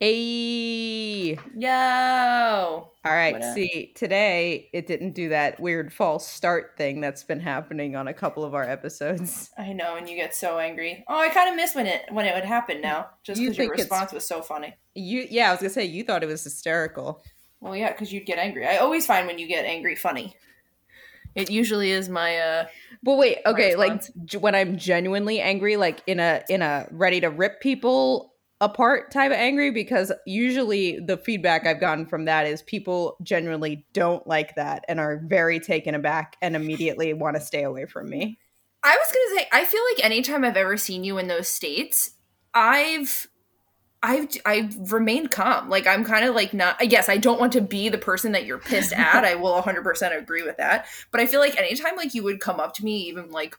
Hey. Yo. All right. See, today it didn't do that weird false start thing that's been happening on a couple of our episodes. I know, and you get so angry. Oh, I kind of miss when it when it would happen now, just You because your response was so funny. You yeah, I was gonna say you thought it was hysterical. Well, yeah, because you'd get angry. I always find when you get angry funny. It usually is my uh. But wait, okay, like when I'm genuinely angry, like in a in a ready to rip people apart type of angry, because usually the feedback I've gotten from that is people generally don't like that and are very taken aback and immediately want to stay away from me. I was gonna say, I feel like anytime I've ever seen you in those states, I've. I've I've remained calm. Like I'm kind of like not. Yes, I don't want to be the person that you're pissed at. I will 100 percent agree with that. But I feel like anytime like you would come up to me, even like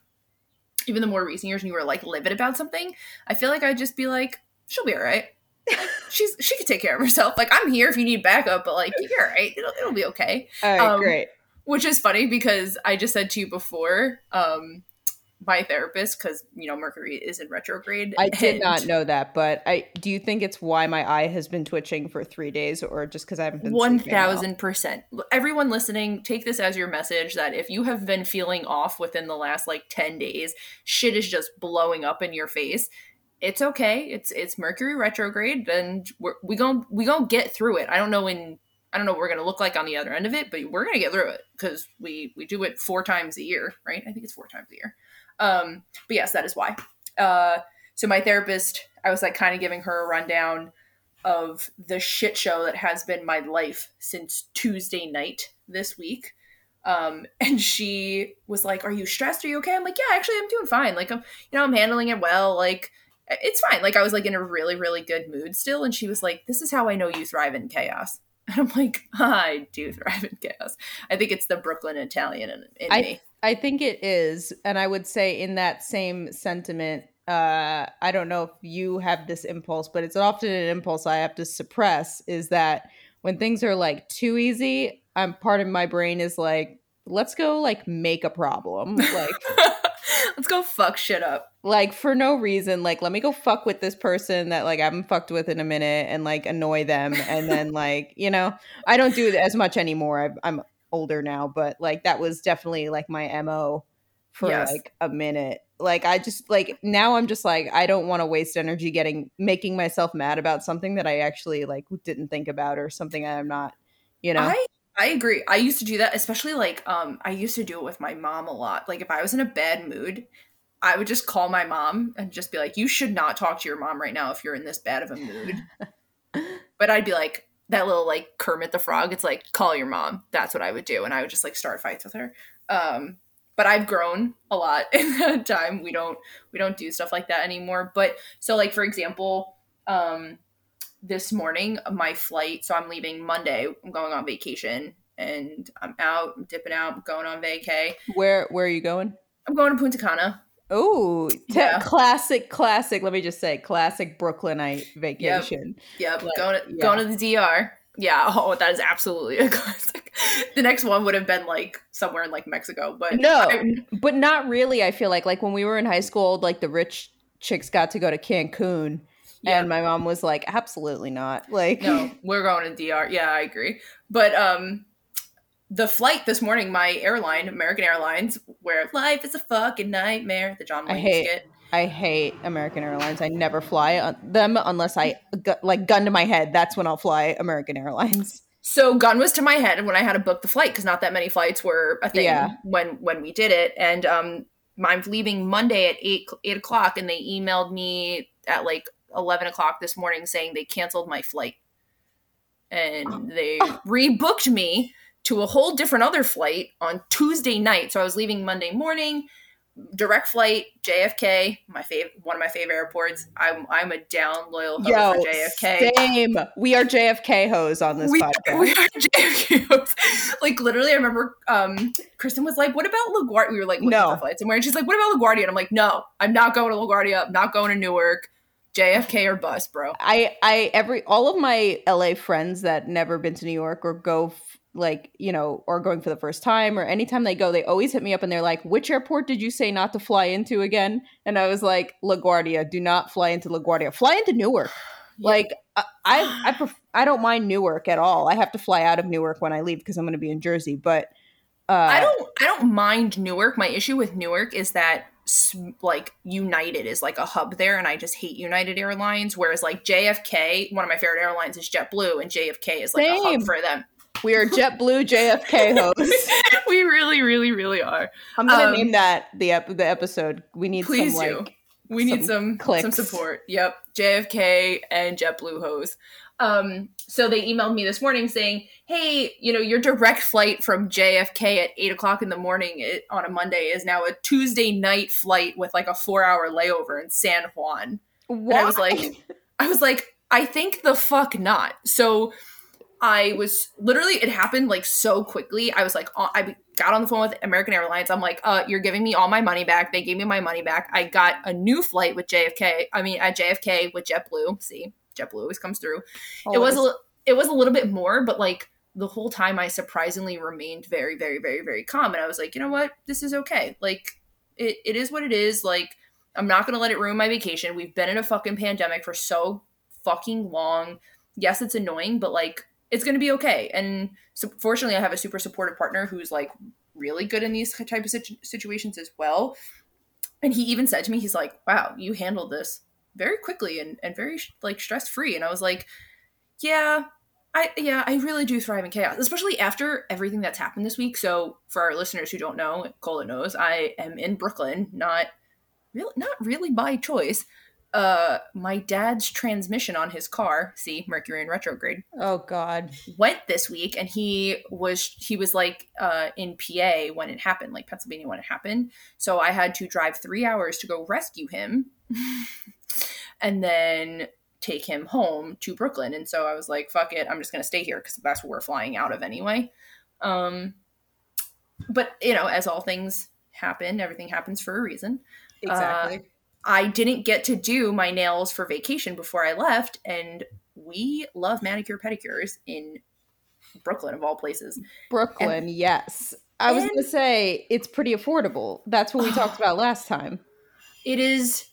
even the more recent years, and you were like livid about something, I feel like I'd just be like, she'll be all right. She's she could take care of herself. Like I'm here if you need backup, but like you're all right. It'll it'll be okay All right, Um, great. which is funny because I just said to you before, um, my therapist, because you know Mercury is in retrograde. I did and not know that, but I do you think it's why my eye has been twitching for three days, or just because I haven't been One thousand percent. Everyone listening, take this as your message that if you have been feeling off within the last like ten days, shit is just blowing up in your face. It's okay. It's it's Mercury retrograde, and we're, we gon' we gonna get through it. I don't know when I don't know what we're gonna look like on the other end of it, but we're gonna get through it because we we do it four times a year, right? I think it's four times a year. Um, but yes, that is why. Uh, so my therapist, I was like kind of giving her a rundown of the shit show that has been my life since Tuesday night this week. Um, and she was like, "Are you stressed? Are you okay?" I'm like, "Yeah, actually, I'm doing fine. Like, I'm, you know, I'm handling it well. Like, it's fine. Like, I was like in a really, really good mood still." And she was like, "This is how I know you thrive in chaos." And I'm like, "I do thrive in chaos. I think it's the Brooklyn Italian in, in I- me." I think it is, and I would say in that same sentiment, uh, I don't know if you have this impulse, but it's often an impulse I have to suppress. Is that when things are like too easy, I'm part of my brain is like, let's go like make a problem, like Let's go fuck shit up. Like for no reason, like let me go fuck with this person that like I haven't fucked with in a minute and like annoy them, and then like you know I don't do it as much anymore. I've, I'm older now, but like that was definitely like my mo for Yes. like a minute. Like I just like now I'm just like I don't want to waste energy getting making myself mad about something that I actually like didn't think about or something I'm not, you know. I I agree. I used to do that, especially like um I used to do it with my mom a lot. Like if I was in a bad mood, I would just call my mom and just be like, "You should not talk to your mom right now if you're in this bad of a mood." but I'd be like that little like Kermit the Frog. It's like call your mom. That's what I would do, and I would just like start fights with her. Um, but I've grown a lot in that time. We don't we don't do stuff like that anymore. But so like for example, um, this morning my flight. So I'm leaving Monday. I'm going on vacation, and I'm out. I'm dipping out. I'm going on vacay. Where where are you going? I'm going to Punta Cana. Oh, t- Yeah. classic, classic. Let me just say, classic Brooklynite vacation. Yep, Like, going to yeah. going to the DR. Yeah, oh, that is absolutely a classic. The next one would have been like somewhere in like Mexico, but No, I- but not really. I feel like like when we were in high school, like the rich chicks got to go to Cancun, yeah, and my mom was like, "Absolutely not!" Like, no, we're going to DR. Yeah, I agree. But um, the flight this morning, my airline, American Airlines, where life is a fucking nightmare. The John I Wayne hate- skit. I hate American Airlines. I never fly them unless I like gun to my head. That's when I'll fly American Airlines. So gun was to my head when I had to book the flight because not that many flights were a thing Yeah. when when we did it. And um, I'm leaving Monday at eight eight o'clock, and they emailed me at like eleven o'clock this morning saying they canceled my flight, and they rebooked me to a whole different other flight on Tuesday night. So I was leaving Monday morning. Direct flight, JFK, my favorite, one of my favorite airports. I'm I'm a down loyal hoe Yo, for JFK. same. We are JFK hoes on this we, podcast. we are JFK hosts. like literally, I remember um Kristen was like, "What about LaGuardia?" We were like, No. flights, and where she's like, "What about LaGuardia?" And I'm like, "No, I'm not going to LaGuardia. I'm not going to Newark. JFK or bus, bro." I I every all of my LA friends that never been to New York or go f- like you know or going for the first time or anytime they go they always hit me up and they're like which airport did you say not to fly into again and I was like LaGuardia do not fly into LaGuardia fly into Newark Like I I I, pref- I don't mind Newark at all. I have to fly out of Newark when I leave because I'm going to be in Jersey, but uh, I don't I don't mind Newark. My issue with Newark is that like United is like a hub there, and I just hate United Airlines. Whereas like JFK, one of my favorite airlines is JetBlue, and JFK is like a Same. hub for them. We are JetBlue JFK hosts. we really, really, really are. I'm gonna Um, name that the ep- the episode. We need Please some do. like We need some some clicks. some support. Yep, JFK and JetBlue hose. Um, so they emailed me this morning saying, "Hey, you know, your direct flight from JFK at eight o'clock in the morning it, on a Monday is now a Tuesday night flight with like a four-hour layover in San Juan." Why? I was like- I was like, "I think the fuck not." So I was literally, it happened like so quickly. I was like, I got on the phone with American Airlines. I'm like, uh, you're giving me all my money back. They gave me my money back. I got a new flight with JFK. I mean, at JFK with JetBlue. See, JetBlue always comes through. It was a, it was a little bit more, but like the whole time I surprisingly remained very, very, very, very calm. And I was like, you know what? This is okay. Like, it, it is what it is. Like, I'm not going to let it ruin my vacation. We've been in a fucking pandemic for so fucking long. Yes, it's annoying, but like, it's going to be okay. And so, fortunately, I have a super supportive partner who's like really good in these type of situ- situations as well. And he even said to me, he's like, wow, you handled this very quickly and, and very like stress free. And I was like, yeah, I yeah, I really do thrive in chaos, especially after everything that's happened this week. So for our listeners who don't know, Cola knows, I am in Brooklyn, not really not really by choice. Uh my dad's transmission on his car, see, Mercury in retrograde, oh God. went this week and he was he was like uh in PA when it happened, like Pennsylvania when it happened. So I had to drive 3 hours to go rescue him. and then take him home to Brooklyn. And so I was like, fuck it, I'm just going to stay here because that's where we're flying out of anyway. Um, but, you know, as all things happen, everything happens for a reason. Exactly. I didn't get to do my nails for vacation before I left. And we love manicure pedicures in Brooklyn, of all places. Brooklyn, yes. I was gonna say it's pretty affordable. That's what we talked about last time. it is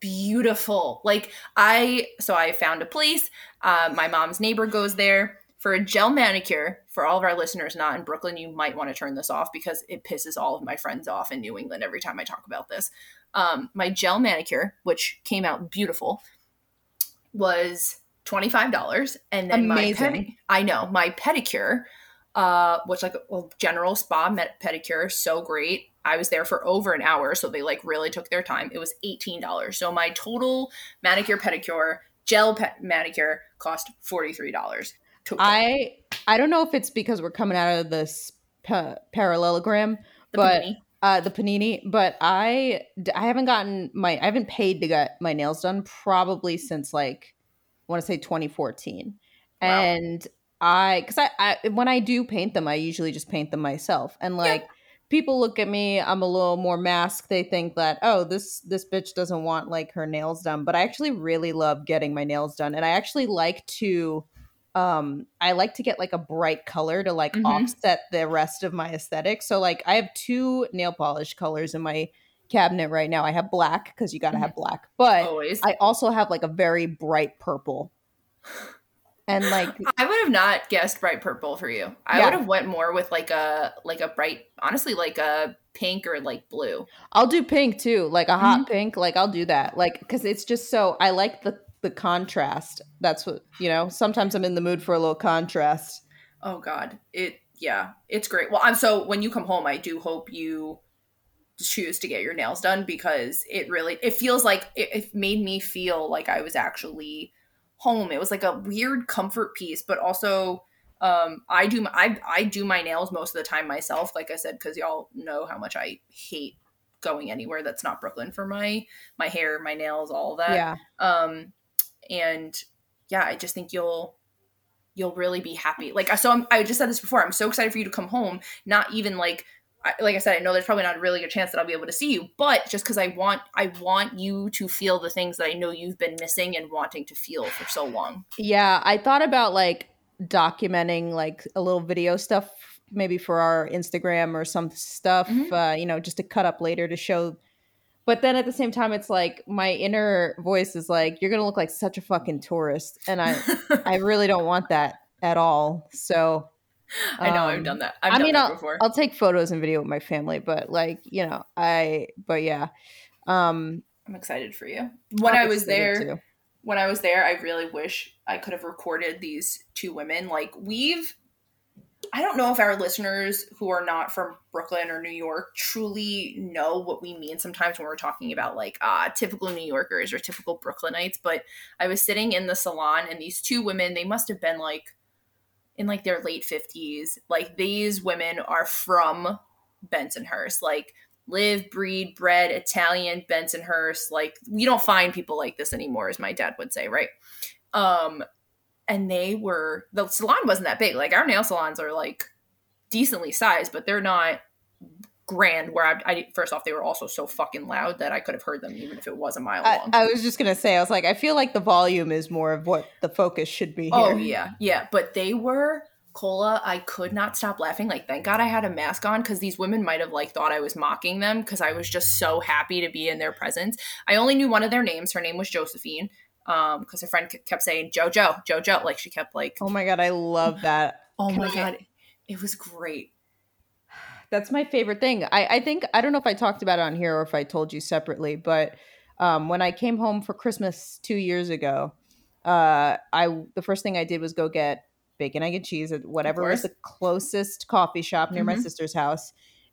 beautiful like i so i found a place uh, my mom's neighbor goes there for a gel manicure for all of our listeners not in brooklyn you might want to turn this off because it pisses all of my friends off in new england every time i talk about this um, my gel manicure which came out beautiful was $25 and then my Amazing. pedi- i know my pedicure uh, which like a general spa med- pedicure, so great. I was there for over an hour, so they like really took their time. It was eighteen dollars. So my total manicure pedicure gel pe- manicure cost forty three dollars. I I don't know if it's because we're coming out of this pa- parallelogram, the but- panini. Uh, the panini, but I I haven't gotten my I haven't paid to get my nails done probably since like I want to say 2014, Wow. and I because I, I when I do paint them, I usually just paint them myself, and like. People look at me. I'm a little more masked. They think that oh, this this bitch doesn't want like her nails done. But I actually really love getting my nails done, and I actually like to um i like to get like a bright color to like Mhm. offset the rest of my aesthetic so like i have two nail polish colors in my cabinet right now i have black because you gotta have black but Always. i also have like a very bright purple and like I would have not guessed bright purple for you. I Yeah. would have went more with like a like a bright, honestly, like a pink or like blue. i'll do pink too like a hot Mm-hmm. pink like i'll do that like because it's just so i like the the contrast that's what you know sometimes i'm in the mood for a little contrast Oh God, it yeah, it's great. Well, I'm so when you come home, I do hope you choose to get your nails done because it really it feels like it, it made me feel like I was actually home. It was like a weird comfort piece, but also um I do my, I I do my nails most of the time myself. Like I said, because y'all know how much I hate going anywhere that's not Brooklyn for my my hair, my nails, all that yeah um and yeah i just think you'll you'll really be happy. Like so I'm, i just said this before i'm so excited for you to come home. Not even like I, like i said i know there's probably not a really good chance that i'll be able to see you but just because i want i want you to feel the things that i know you've been missing and wanting to feel for so long. Yeah, I thought about like documenting like a little video stuff maybe for our Instagram or some stuff, Mhm. uh, you know, just to cut up later to show but then at the same time, it's like my inner voice is like, "You're gonna look like such a fucking tourist," and I, I really don't want that at all. So, I know I've um, done that. I've I done mean, that I'll, before. I'll take photos and video with my family, but like, you know, I, but yeah, um, I'm excited for you. When I I'm was there, too. when I was there, I really wish I could have recorded these two women. Like we've I don't know if our listeners who are not from Brooklyn or New York truly know what we mean sometimes when we're talking about like uh typical New Yorkers or typical Brooklynites, but I was sitting in the salon and these two women, they must have been like in like their late 50s. Like these women are from Bensonhurst. Like live, breed, bred Italian Bensonhurst. Like we don't find people like this anymore, as my dad would say, right? Um, and they were the salon wasn't that big. Like our nail salons are like decently sized, but they're not grand. Where I, I first off, they were also so fucking loud that I could have heard them even if it was a mile I, long. I was just gonna say, I was like, I feel like the volume is more of what the focus should be oh, here. Oh yeah, yeah. But they were cola. I could not stop laughing. Like, thank God I had a mask on because these women might have like thought I was mocking them because I was just so happy to be in their presence. I only knew one of their names. Her name was Josephine. Um, because her friend kept saying Jojo, Jojo. Like she kept like, Oh my god, I love that. oh can my I- god, it was great. That's my favorite thing. I, I think I don't know if I talked about it on here or if I told you separately, but um, when I came home for Christmas two years ago, uh, I the first thing I did was go get bacon, egg, and cheese at whatever was the closest coffee shop near my Mhm. sister's house.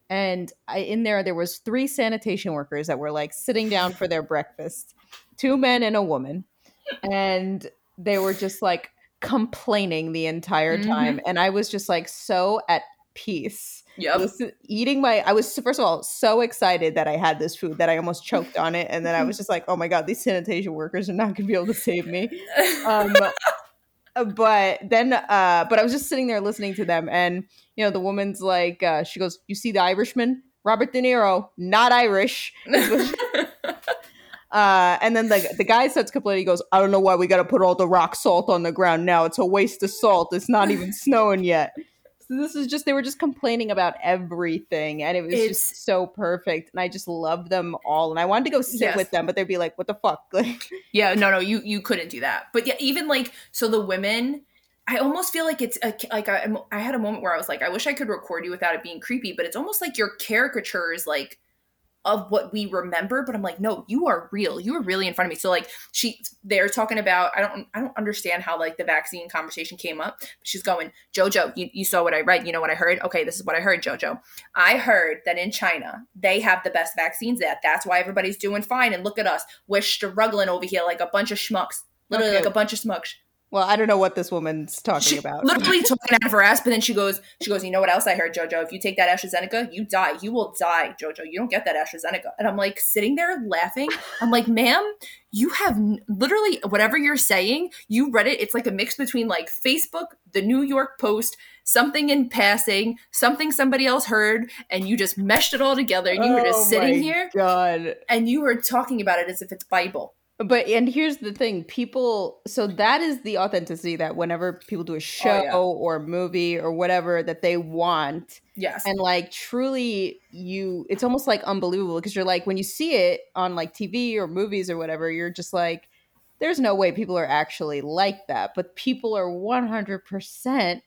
And I, in there, there was three sanitation workers that were like sitting down for their breakfast, two men and a woman, and they were just like complaining the entire time. And I was just like so at peace listen, eating my i was first of all so excited that i had this food that i almost choked on it and then i was just like oh my god these sanitation workers are not going to be able to save me. Um uh, but then uh but i was just sitting there listening to them and you know the woman's like uh she goes you see the irishman? Robert de niro not irish uh and then the the guy starts complaining he goes i don't know why we got to put all the rock salt on the ground now it's a waste of salt it's not even snowing yet so this is just they were just complaining about everything and it was It's- just so perfect and i just loved them all and i wanted to go sit Yes. with them but they'd be like what the fuck like Yeah, no, no, you you couldn't do that. But yeah, even like so the women, I almost feel like it's a, like I, I had a moment where I was like, I wish I could record you without it being creepy, but it's almost like your caricatures like of what we remember. But I'm like, no, you are real. You are really in front of me. So like she, they're talking about. I don't, I don't understand how like the vaccine conversation came up. She's going, Jojo, you, you saw what I read. You know what I heard? Okay, this is what I heard, Jojo. I heard that in China they have the best vaccines. That that's why everybody's doing fine. And look at us, we're struggling over here like a bunch of schmucks. Literally Okay. like a bunch of schmucks. Well i don't know what this woman's talking She about literally talking out of her ass, but then she goes, she goes, you know what else I heard, Jojo? If you take that AstraZeneca, you die. You will die, Jojo. You don't get that AstraZeneca. And I'm like sitting there laughing. I'm like, ma'am, you have n- literally whatever you're saying. You read it. It's like a mix between like Facebook, the New York Post, something in passing, something somebody else heard, and you just meshed it all together. And you were Oh just sitting here god and you were talking about it as if it's Bible. But and here's the thing, people so that is the authenticity that whenever people do a show Oh, yeah. or movie or whatever that they want Yes. and like truly you it's almost like unbelievable because you're like when you see it on like TV or movies or whatever you're just like there's no way people are actually like that but people are 100%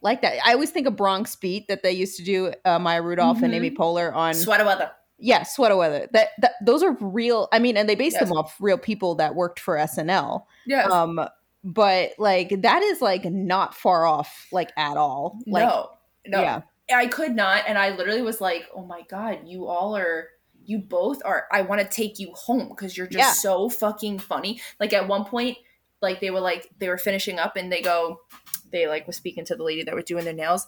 like that. I always think of Bronx Beat that they used to do uh, Maya Rudolph and Mhm. Amy Poehler on Sweater weather. Yeah, sweater weather. That, that those are real. I mean, and they based Yes. them off real people that worked for SNL. Yes. Um, but like that is like not far off, like at all. Like, no. No. yeah, I could not, and I literally was like, "Oh my god, you all are, you both are. I want to take you home because you're just Yeah. so fucking funny." Like at one point, like they were like they were finishing up, and they go, they like was speaking to the lady that was doing their nails.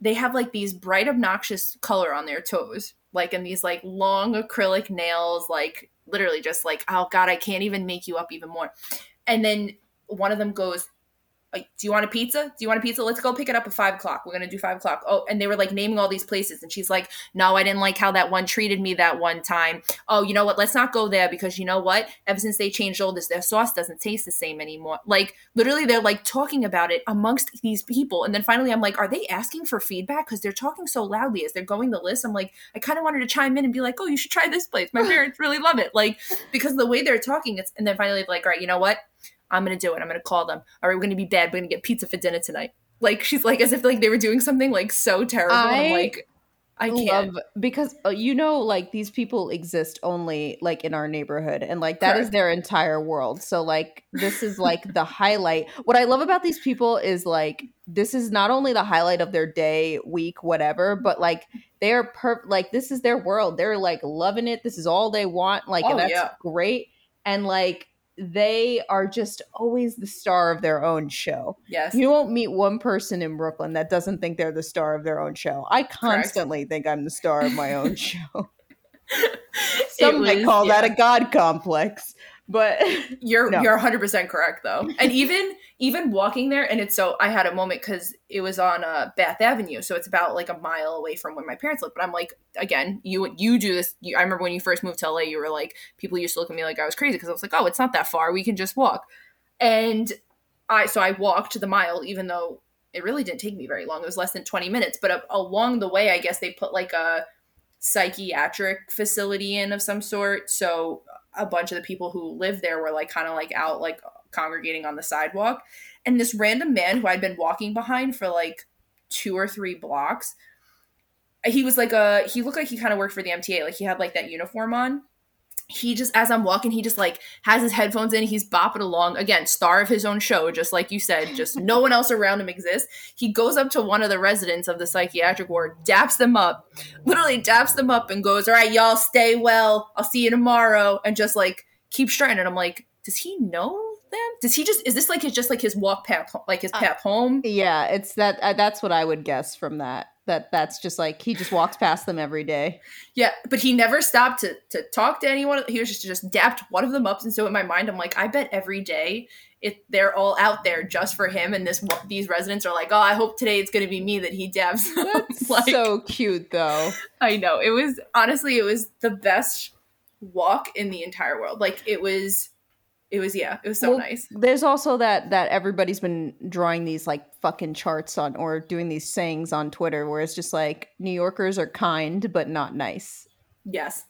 They have like these bright, obnoxious color on their toes, like in these like long acrylic nails, like literally just like, oh god, I can't even make you up even more. And then one of them goes, do you want a pizza? Do you want a pizza? Let's go pick it up at five o'clock. We're gonna do five o'clock. Oh, and they were like naming all these places, and she's like, "No, I didn't like how that one treated me that one time. Oh, you know what? Let's not go there because you know what? Ever since they changed all this, their sauce doesn't taste the same anymore. Like literally, they're like talking about it amongst these people, and then finally, I'm like, are they asking for feedback because they're talking so loudly as they're going the list? I'm like, I kind of wanted to chime in and be like, oh, you should try this place. My parents really love it, like because the way they're talking, it's and then finally, like, all right, you know what? I'm gonna do it. I'm gonna call them. All right, we're gonna be bad. We're gonna get pizza for dinner tonight. Like she's like as if like they were doing something like so terrible. I am like, I can't love, because uh, you know like these people exist only like in our neighborhood and like that Correct. is their entire world. So like this is like the highlight. What I love about these people is like this is not only the highlight of their day, week, whatever, but like they're per like this is their world. They're like loving it. This is all they want. Like oh, that's yeah. great. And like they are just always the star of their own show. Yes. You won't meet one person in Brooklyn that doesn't think they're the star of their own show. I constantly Correct. think I'm the star of my own show. Some was, might call yeah. that a god complex but you're no. you're 100% correct though. And even even walking there and it's so i had a moment because it was on uh, bath avenue so it's about like a mile away from where my parents live but i'm like again you you do this you, i remember when you first moved to la you were like people used to look at me like i was crazy because i was like oh it's not that far. We can just walk. And i so i walked the mile even though it really didn't take me very long. It was less than 20 minutes. But uh, along the way i guess they put like a psychiatric facility in of some sort. So a bunch of the people who lived there were like kind of like out like congregating on the sidewalk. And this random man who i'd been walking behind for like two or three blocks he was like a he looked like he kind of worked for the mta like he had like that uniform on he just as i'm walking he just like has his headphones in he's bopping along. Again star of his own show just like you said just no one else around him exists. He goes up to one of the residents of the psychiatric ward daps them up literally daps them up and goes all right y'all stay well. I'll see you tomorrow. And just like keep strutting and i'm like does he know them? Does he just is this like his just like his walk path like his uh, path home? yeah it's that uh, that's what i would guess from that that that's just like he just walks past them every day. Yeah, but he never stopped to to talk to anyone. He was just just dapped one of them up, and so in my mind, I'm like, I bet every day it they're all out there just for him, and this these residents are like, oh, I hope today it's going to be me that he dabs. That's like, so cute, though. I know it was honestly it was the best walk in the entire world. Like it was it was yeah it was so well, nice there's also that that everybody's been drawing these like fucking charts on or doing these sayings on twitter where it's just like new yorkers are kind but not nice yes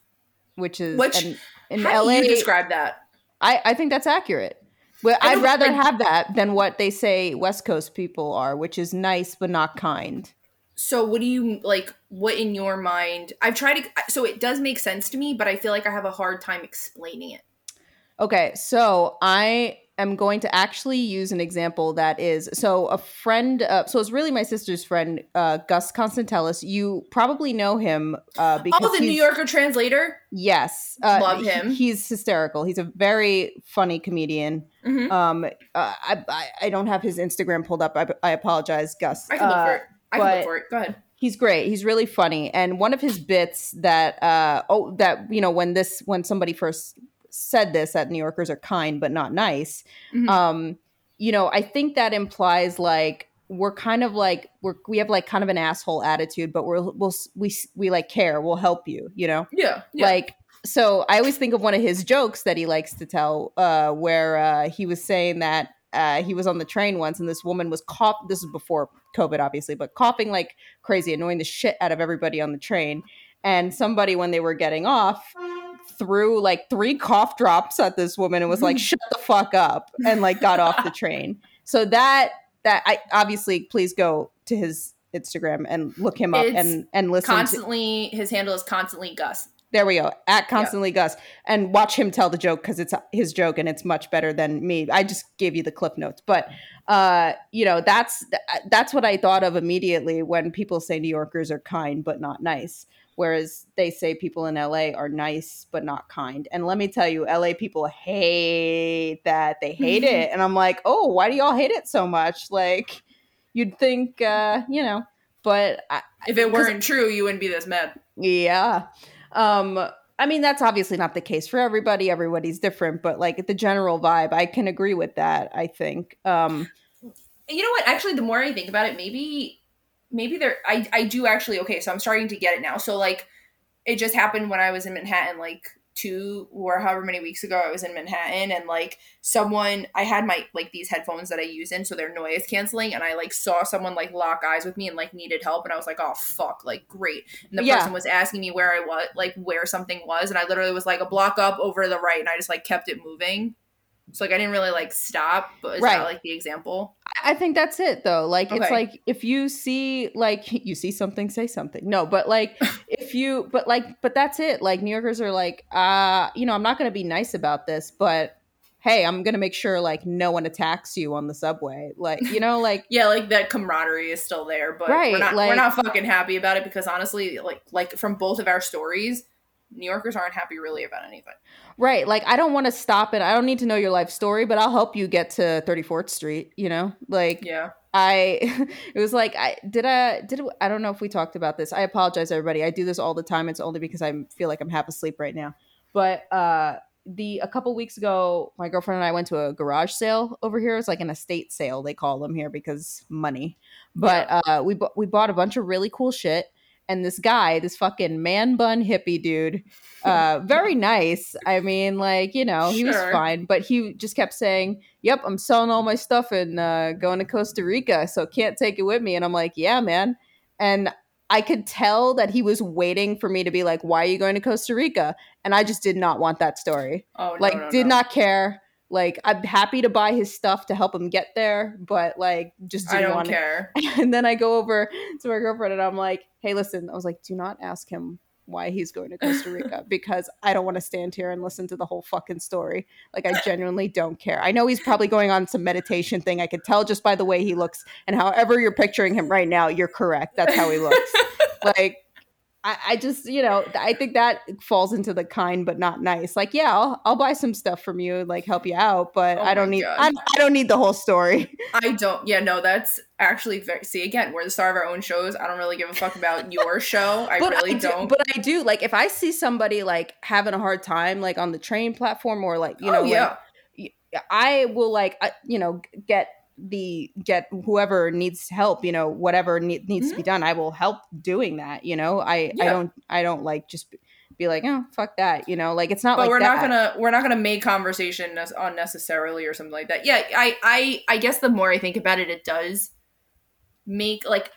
which is which in how la you describe that i i think that's accurate well, I'd rather have that than what they say West Coast people are, which is nice but not kind. So, what do you like? What in your mind? I've tried to. So, it does make sense to me, but I feel like I have a hard time explaining it. Okay, so I am going to actually use an example that is so a friend. Uh, so it's really my sister's friend, uh, Gus Constantellis. You probably know him uh, because oh, the New Yorker translator. Yes, uh, love him. He, he's hysterical. He's a very funny comedian. Mm-hmm. Um, uh, I, I, I don't have his Instagram pulled up. I, I apologize, Gus. I can look uh, for it. I can look for it. Go ahead. He's great. He's really funny. And one of his bits that uh oh that you know when this when somebody first said this that New Yorkers are kind but not nice. Mm-hmm. Um, you know, I think that implies like we're kind of like we're we have like kind of an asshole attitude, but we're we'll we we like care. We'll help you. You know. Yeah. yeah. Like so, I always think of one of his jokes that he likes to tell, uh, where uh, he was saying that uh, he was on the train once and this woman was cough. This is before COVID, obviously, but coughing like crazy, annoying the shit out of everybody on the train. And somebody, when they were getting off, threw like three cough drops at this woman and was like, "Shut the fuck up," and like got off the train. So that that I obviously please go to his Instagram and look him up it's and and listen. Constantly, to, his handle is constantly Gus. There we go. At constantly Gus, and watch him tell the joke because it's his joke and it's much better than me. I just gave you the clip notes, but uh, you know that's that's what I thought of immediately when people say New Yorkers are kind but not nice whereas they say people in LA are nice but not kind. And let me tell you, LA people hate that. They hate it. And I'm like, "Oh, why do y'all hate it so much?" Like you'd think uh, you know, but I, if it weren't true, you wouldn't be this mad. Yeah. Um I mean, that's obviously not the case for everybody. Everybody's different, but like the general vibe, I can agree with that, I think. Um you know what? Actually, the more I think about it, maybe maybe there I I do actually okay. So I'm starting to get it now. So like it just happened when I was in Manhattan, like two or however many weeks ago I was in Manhattan and like someone I had my like these headphones that I use in so they're noise canceling and I like saw someone like lock eyes with me and like needed help and I was like oh fuck like great and the Yeah. person was asking me where I was like where something was and I literally was like a block up over the right and I just like kept it moving so like I didn't really like stop but is Right. that like the example I think that's it though. Like it's like if you see like you see something, say something. No, but like if you but like but that's it. Like New Yorkers are like, uh, you know, I'm not gonna be nice about this, but hey, I'm gonna make sure like no one attacks you on the subway. Like, you know, like yeah like that camaraderie is still there but Right, we're not like- we're not fucking happy about it because honestly like like from both of our stories New Yorkers aren't happy really about anything right, like I don't want to stop it. I don't need to know your life story, but I'll help you get to 34th Street, you know? Like yeah I it was like I did I did I don't know if we talked about this. I apologize everybody. I do this all the time. It's only because I feel like I'm half asleep right now. But uh the a couple weeks ago, my girlfriend and I went to a garage sale over here. It's like an estate sale they call them here because money. But uh we bu- we bought a bunch of really cool shit and this guy, this fucking man bun hippie dude, uh very nice. I mean like, you know, he was fine, but he just kept saying, "Yep, I'm selling all my stuff and uh, going to Costa Rica, so can't take it with me." And I'm like, "Yeah, man." And I could tell that he was waiting for me to be like, "Why are you going to Costa Rica?" And I just did not want that story. Oh, no, like, no, did no. not care. Like, I'm happy to buy his stuff to help him get there, but like, just I didn't don't want care. it. And then I go over to my girlfriend and I'm like, "Hey, listen," I was like, "Do not ask him." Why he's going to Costa Rica because I don't want to stand here and listen to the whole fucking story. Like, I genuinely don't care. I know he's probably going on some meditation thing. I could tell just by the way he looks. And however you're picturing him right now, you're correct. That's how he looks. like, I, I just, you know, I think that falls into the kind but not nice. Like, yeah, I'll, I'll buy some stuff from you, like help you out, but Oh I don't need, I, I don't need the whole story. I don't. Yeah, no, that's actually very. See, again, we're the star of our own shows. I don't really give a fuck about your show. I really I do, don't. But I do. Like, if I see somebody like having a hard time, like on the train platform, or like you oh, know, oh, like, yeah. I will like you know get the get whoever needs help you know whatever ne- needs to be done I will help doing that you know I I Mm-hmm. Don't I don't like just be like oh fuck that you know like it's not but like we're that. not gonna we're not gonna make conversation unnecessarily or something like that. Yeah, I I I guess the more I think about it, it does make like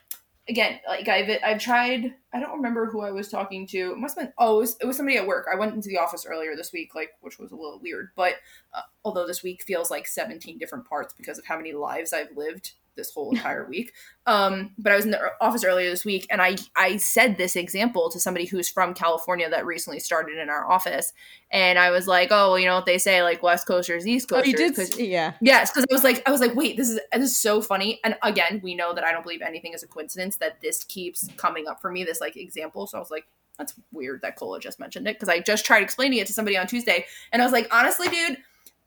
again like I've I've tried. I don't remember who I was talking to. It must have been oh it was, it was somebody at work. I went into the office earlier this week, like which was a little weird. But uh, although this week feels like seventeen different parts because of how many lives I've lived this whole entire week. Um, but I was in the office earlier this week, and I I said this example to somebody who's from California that recently started in our office, and I was like, oh, well, you know what they say, like West Coasters, East oh Coasters. you did yeah Yes, because I was like, I was like, wait, this is this is so funny. And again, we know that I don't believe anything is a coincidence. That this keeps coming up for me, this like example. So I was like, that's weird that Cola just mentioned it because I just tried explaining it to somebody on Tuesday, and I was like, honestly, dude,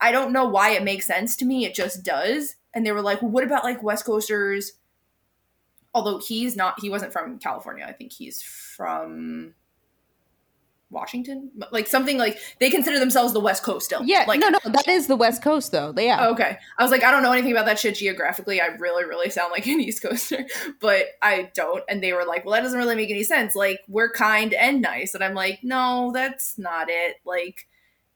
I don't know why it makes sense to me. It just does. And they were like, well, what about like West Coasters? Although he's not, he wasn't from California. I think he's from Washington, like something like they consider themselves the West Coast still. yeah like no no that is the West Coast though They, yeah Okay. I was like, I don't know anything about that shit geographically. I really, really sound like an East Coaster, but I don't. And they were like, well, that doesn't really make any sense. Like, we're kind and nice. And I'm like, no, that's not it. Like,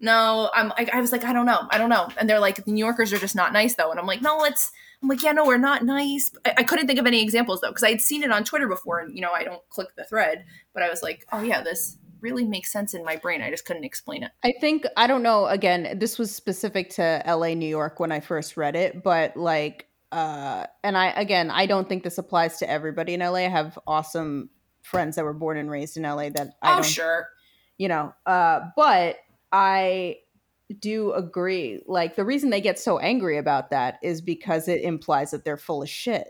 no, I'm like, I was like, I don't know. I don't know. And they're like, the New Yorkers are just not nice though. And I'm like, no, it's, I'm like, yeah, no, we're not nice. I, I couldn't think of any examples though, because I'd seen it on Twitter before and, you know, I don't click the thread, but I was like, oh yeah, this really makes sense in my brain. I just couldn't explain it. I think I don't know. Again, this was specific to L.A., New York when I first read it, but like, uh, and I again, I don't think this applies to everybody in L.A. I have awesome friends that were born and raised in L.A. that I Oh, don't, sure. you know, uh, but I do agree. Like the reason they get so angry about that is because it implies that they're full of shit.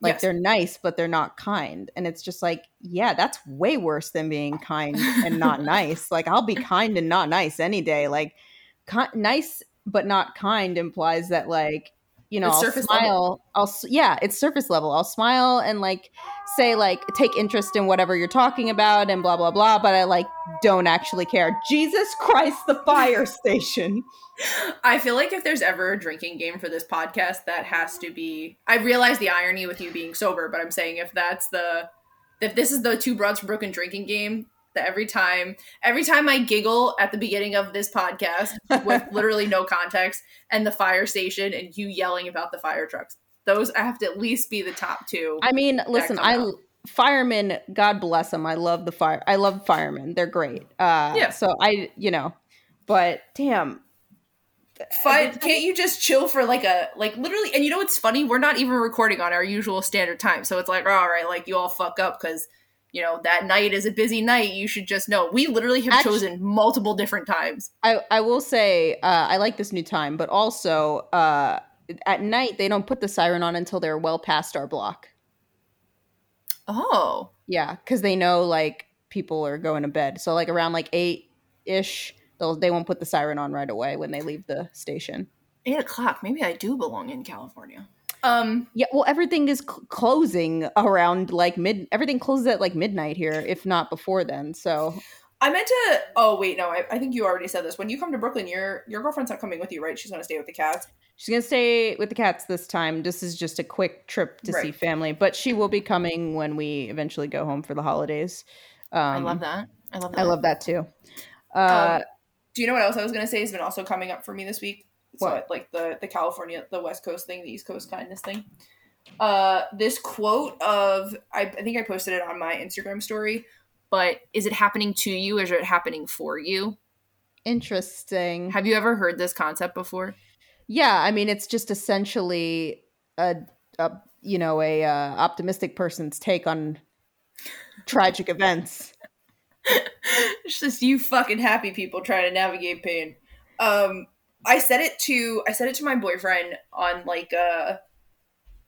Like Yes. they're nice, but they're not kind. And it's just like, yeah, that's way worse than being kind and not nice. Like I'll be kind and not nice any day. Like ki- nice but not kind implies that like you know, It's I'll surface smile. level. I'll s- yeah, it's surface level. I'll smile and like say like take interest in whatever you're talking about and blah blah blah, but I like don't actually care. Jesus Christ, the fire station. I feel like if there's ever a drinking game for this podcast, that has to be. I realize the irony with you being sober, but I'm saying if that's the, if this is the two broads from Brooklyn drinking game, that every time, every time I giggle at the beginning of this podcast with literally no context, and the fire station, and you yelling about the fire trucks, those I have to at least be the top two. I mean, listen, I out. firemen, God bless them. I love the fire. I love firemen. They're great. Uh, Yeah. So I, you know, but damn, Fine, can't you just chill for like a like literally? And you know what's funny? We're not even recording on our usual standard time, so it's like, all right, like you all fuck up because you know that night is a busy night. You should just know. We literally have Actu- chosen multiple different times. I, I will say uh, I like this new time, but also uh, at night they don't put the siren on until they're well past our block. Oh, Yeah, because they know like people are going to bed. So like around like eight ish, they'll they won't put the siren on right away when they leave the station. eight o'clock. Maybe I do belong in California. Um, Yeah, well, everything is cl- closing around like mid. Everything closes at like midnight here, if not before then. So I meant to. Oh wait, no. I, I think you already said this. When you come to Brooklyn, your your girlfriend's not coming with you, right? She's gonna stay with the cats. she's gonna stay with the cats this time. This is just a quick trip to see family, but she will be coming when we eventually go home for the holidays. Um, I love that. I love that. I love that too. Uh, Um, do you know what else I was gonna say has been also coming up for me this week? So What? like the the California, the West Coast thing, the East Coast kindness thing. Uh, this quote of I, I think I posted it on my Instagram story. But is it happening to you or is it happening for you? interesting. Have you ever heard this concept before? Yeah, I mean, it's just essentially a, a you know a uh, optimistic person's take on tragic events. it's just you fucking happy people trying to navigate pain. Um, I said it to I said it to my boyfriend on like a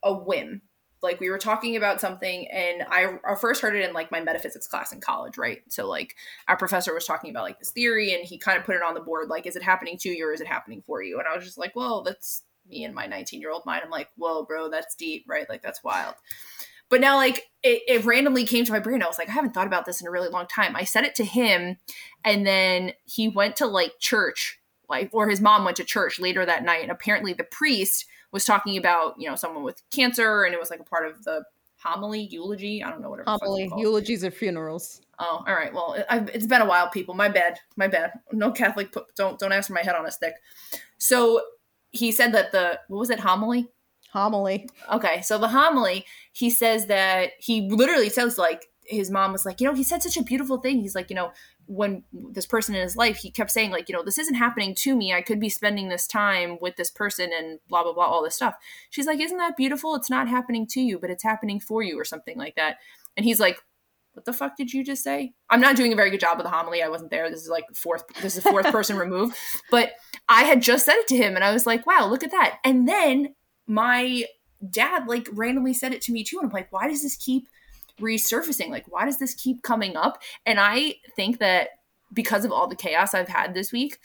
a whim. Like we were talking about something, and I, I first heard it in like my metaphysics class in college, right? So like our professor was talking about like this theory, and he kind of put it on the board, like, is it happening to you or is it happening for you? And I was just like, well, that's me and my 19 year old mind. I'm like, whoa, bro, that's deep, right? Like that's wild. But now, like, it, it randomly came to my brain. I was like, I haven't thought about this in a really long time. I said it to him, and then he went to like church, like, or his mom went to church later that night. And apparently, the priest was talking about, you know, someone with cancer, and it was like a part of the homily, eulogy. I don't know whatever. the fuck it's Homily, eulogies are funerals. Oh, all right. Well, I've, it's been a while, people. My bad. My bad. No Catholic. Don't don't ask for my head on a stick. So he said that the what was it homily? Homily. Okay, so the homily, he says that he literally says like his mom was like, you know, he said such a beautiful thing. He's like, you know, when this person in his life, he kept saying like, you know, this isn't happening to me. I could be spending this time with this person and blah blah blah all this stuff. She's like, isn't that beautiful? It's not happening to you, but it's happening for you or something like that. And he's like, what the fuck did you just say? I'm not doing a very good job of the homily. I wasn't there. This is like fourth this is fourth person removed. But I had just said it to him and I was like, wow, look at that. And then my dad like randomly said it to me too. And I'm like, why does this keep resurfacing? Like, why does this keep coming up? And I think that because of all the chaos I've had this week,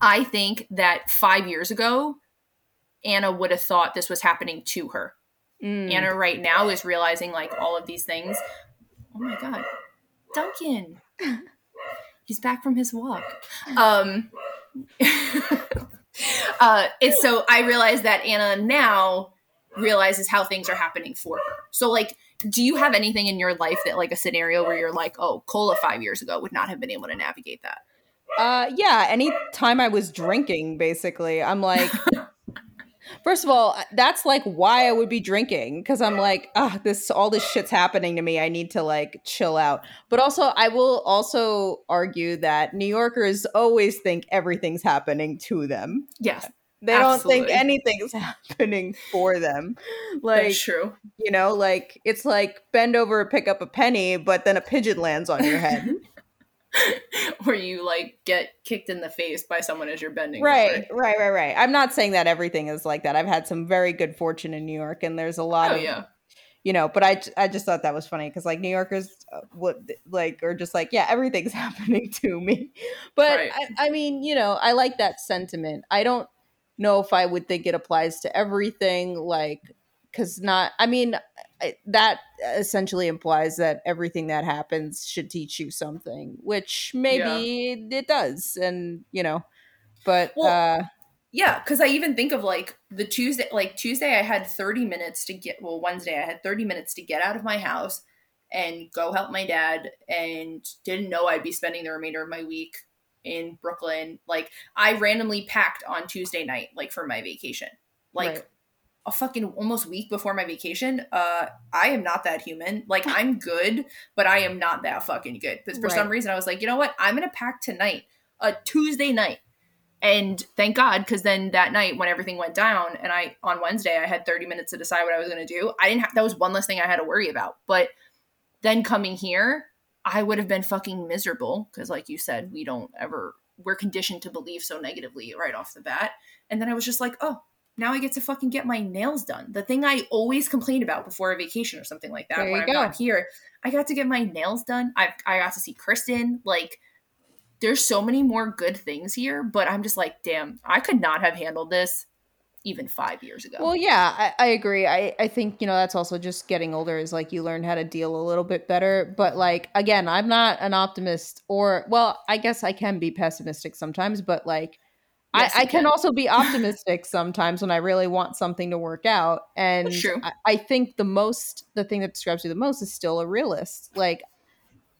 I think that five years ago, Anna would have thought this was happening to her. Mm. Anna right now is realizing like all of these things. Oh my god. Duncan. He's back from his walk. Um uh it's so I realize that Anna now realizes how things are happening for her. So like do you have anything in your life that like a scenario where you're like, oh, Cola five years ago would not have been able to navigate that? Uh, yeah. Anytime I was drinking, basically, I'm like, first of all, that's like why I would be drinking because I'm like, ah, this all this shit's happening to me. I need to like chill out. But also, I will also argue that New Yorkers always think everything's happening to them. Yes, They don't think Absolutely. anything's happening for them. Like, that's true. you know, like it's like bend over, and pick up a penny, but then a pigeon lands on your head. Where you like get kicked in the face by someone as you're bending. right over. right right right i'm not saying that everything is like that i've had some very good fortune in new york and there's a lot Oh of yeah. you know but I, I just thought that was funny because like new yorkers uh, would like are just like yeah everything's happening to me but Right. I, I mean you know i like that sentiment i don't know if I would think it applies to everything. Like, because not, I mean, that essentially implies that everything that happens should teach you something, which maybe yeah. it does. And, you know, but, well, uh, yeah, because I even think of like the Tuesday, like Tuesday, I had 30 minutes to get, well, Wednesday, I had 30 minutes to get out of my house and go help my dad and didn't know I'd be spending the remainder of my week in Brooklyn. Like I randomly packed on Tuesday night, like for my vacation. Like right. a fucking almost week before my vacation. Uh I am not that human. Like I'm good, but I am not that fucking good. Because for right. some reason I was like, you know what? I'm gonna pack tonight, a Tuesday night. And thank God, because then that night when everything went down, and I on Wednesday I had 30 minutes to decide what I was gonna do. I didn't have that was one less thing I had to worry about. But then coming here, I would have been fucking miserable because, like you said, we don't ever, we're conditioned to believe so negatively right off the bat. And then I was just like, oh, now I get to fucking get my nails done. The thing I always complain about before a vacation or something like that. There when I'm not here, I got to get my nails done. I I got to see Kristen. Like, there's so many more good things here, but I'm just like, damn, I could not have handled this even five years ago. Well, yeah, I, I, agree. I, I think, you know, that's also just getting older is like you learn how to deal a little bit better. But like, again, I'm not an optimist or, well, I guess I can be pessimistic sometimes, but like, yes, I, I can. can. also be optimistic sometimes when I really want something to work out. And I, I think the most, the thing that describes you the most is still a realist. Like,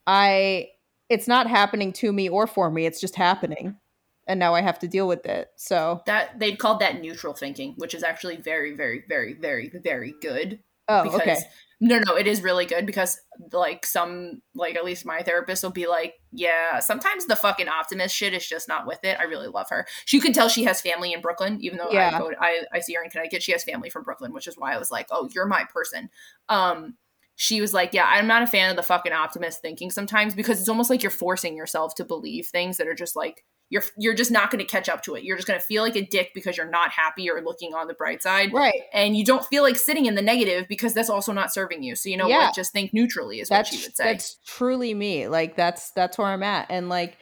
I, it's not happening to me or for me, it's just happening and now I have to deal with it. So that they'd called that neutral thinking, which is actually very, very, very, very, very good. Oh, because, okay. No, no, it is really good because like some like at least my therapist will be like, yeah, sometimes the fucking optimist shit is just not with it. I really love her. She can tell she has family in Brooklyn, even though yeah. I go I, I see her in Connecticut. She has family from Brooklyn, which is why I was like, oh, you're my person. Um, she was like, Yeah, I'm not a fan of the fucking optimist thinking sometimes because it's almost like you're forcing yourself to believe things that are just like you're you're just not going to catch up to it. You're just going to feel like a dick because you're not happy or looking on the bright side. Right. And you don't feel like sitting in the negative because that's also not serving you. So you know yeah. what? Just think neutrally is that's, what she would say. That's truly me. Like that's that's where I'm at. And like